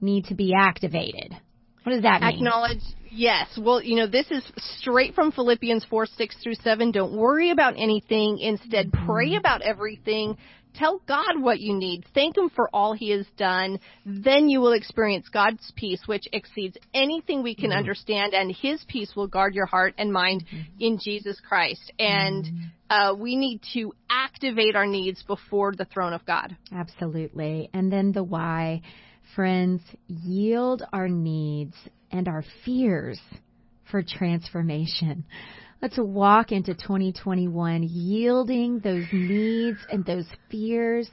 need to be activated. What does that mean? Acknowledge, yes. Well, you know, this is straight from Philippians 4, 6 through 7. Don't worry about anything. Instead, pray mm-hmm. about everything. Tell God what you need. Thank Him for all He has done. Then you will experience God's peace, which exceeds anything we can mm-hmm. understand, and His peace will guard your heart and mind mm-hmm. in Jesus Christ. And mm-hmm. uh, we need to activate our needs before the throne of God. Absolutely. And then the why. Friends, yield our needs and our fears for transformation. Let's walk into 2021 yielding those needs and those fears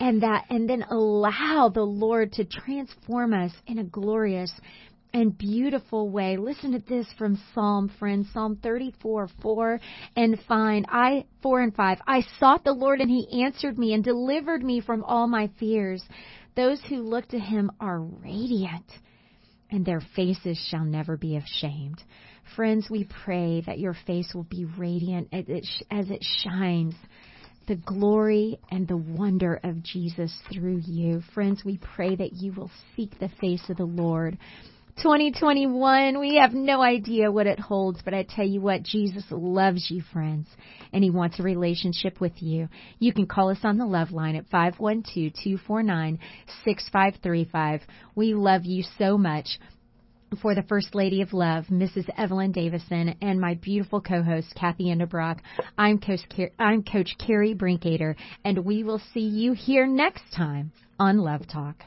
and that, and then allow the Lord to transform us in a glorious and beautiful way. Listen to this from Psalm, friends. Psalm 34, 4 and 5. I, 4 and 5. I sought the Lord and he answered me and delivered me from all my fears. Those who look to him are radiant and their faces shall never be ashamed. Friends, we pray that your face will be radiant as it, as it shines the glory and the wonder of Jesus through you. Friends, we pray that you will seek the face of the Lord. 2021, we have no idea what it holds, but I tell you what, Jesus loves you, friends, and He wants a relationship with you. You can call us on the love line at 512-249-6535. We love you so much for the First Lady of Love, Mrs. Evelyn Davison, and my beautiful co-host Kathy Endebrock. I'm Coach, Car- I'm Coach Carrie Brinkater, and we will see you here next time on Love Talk.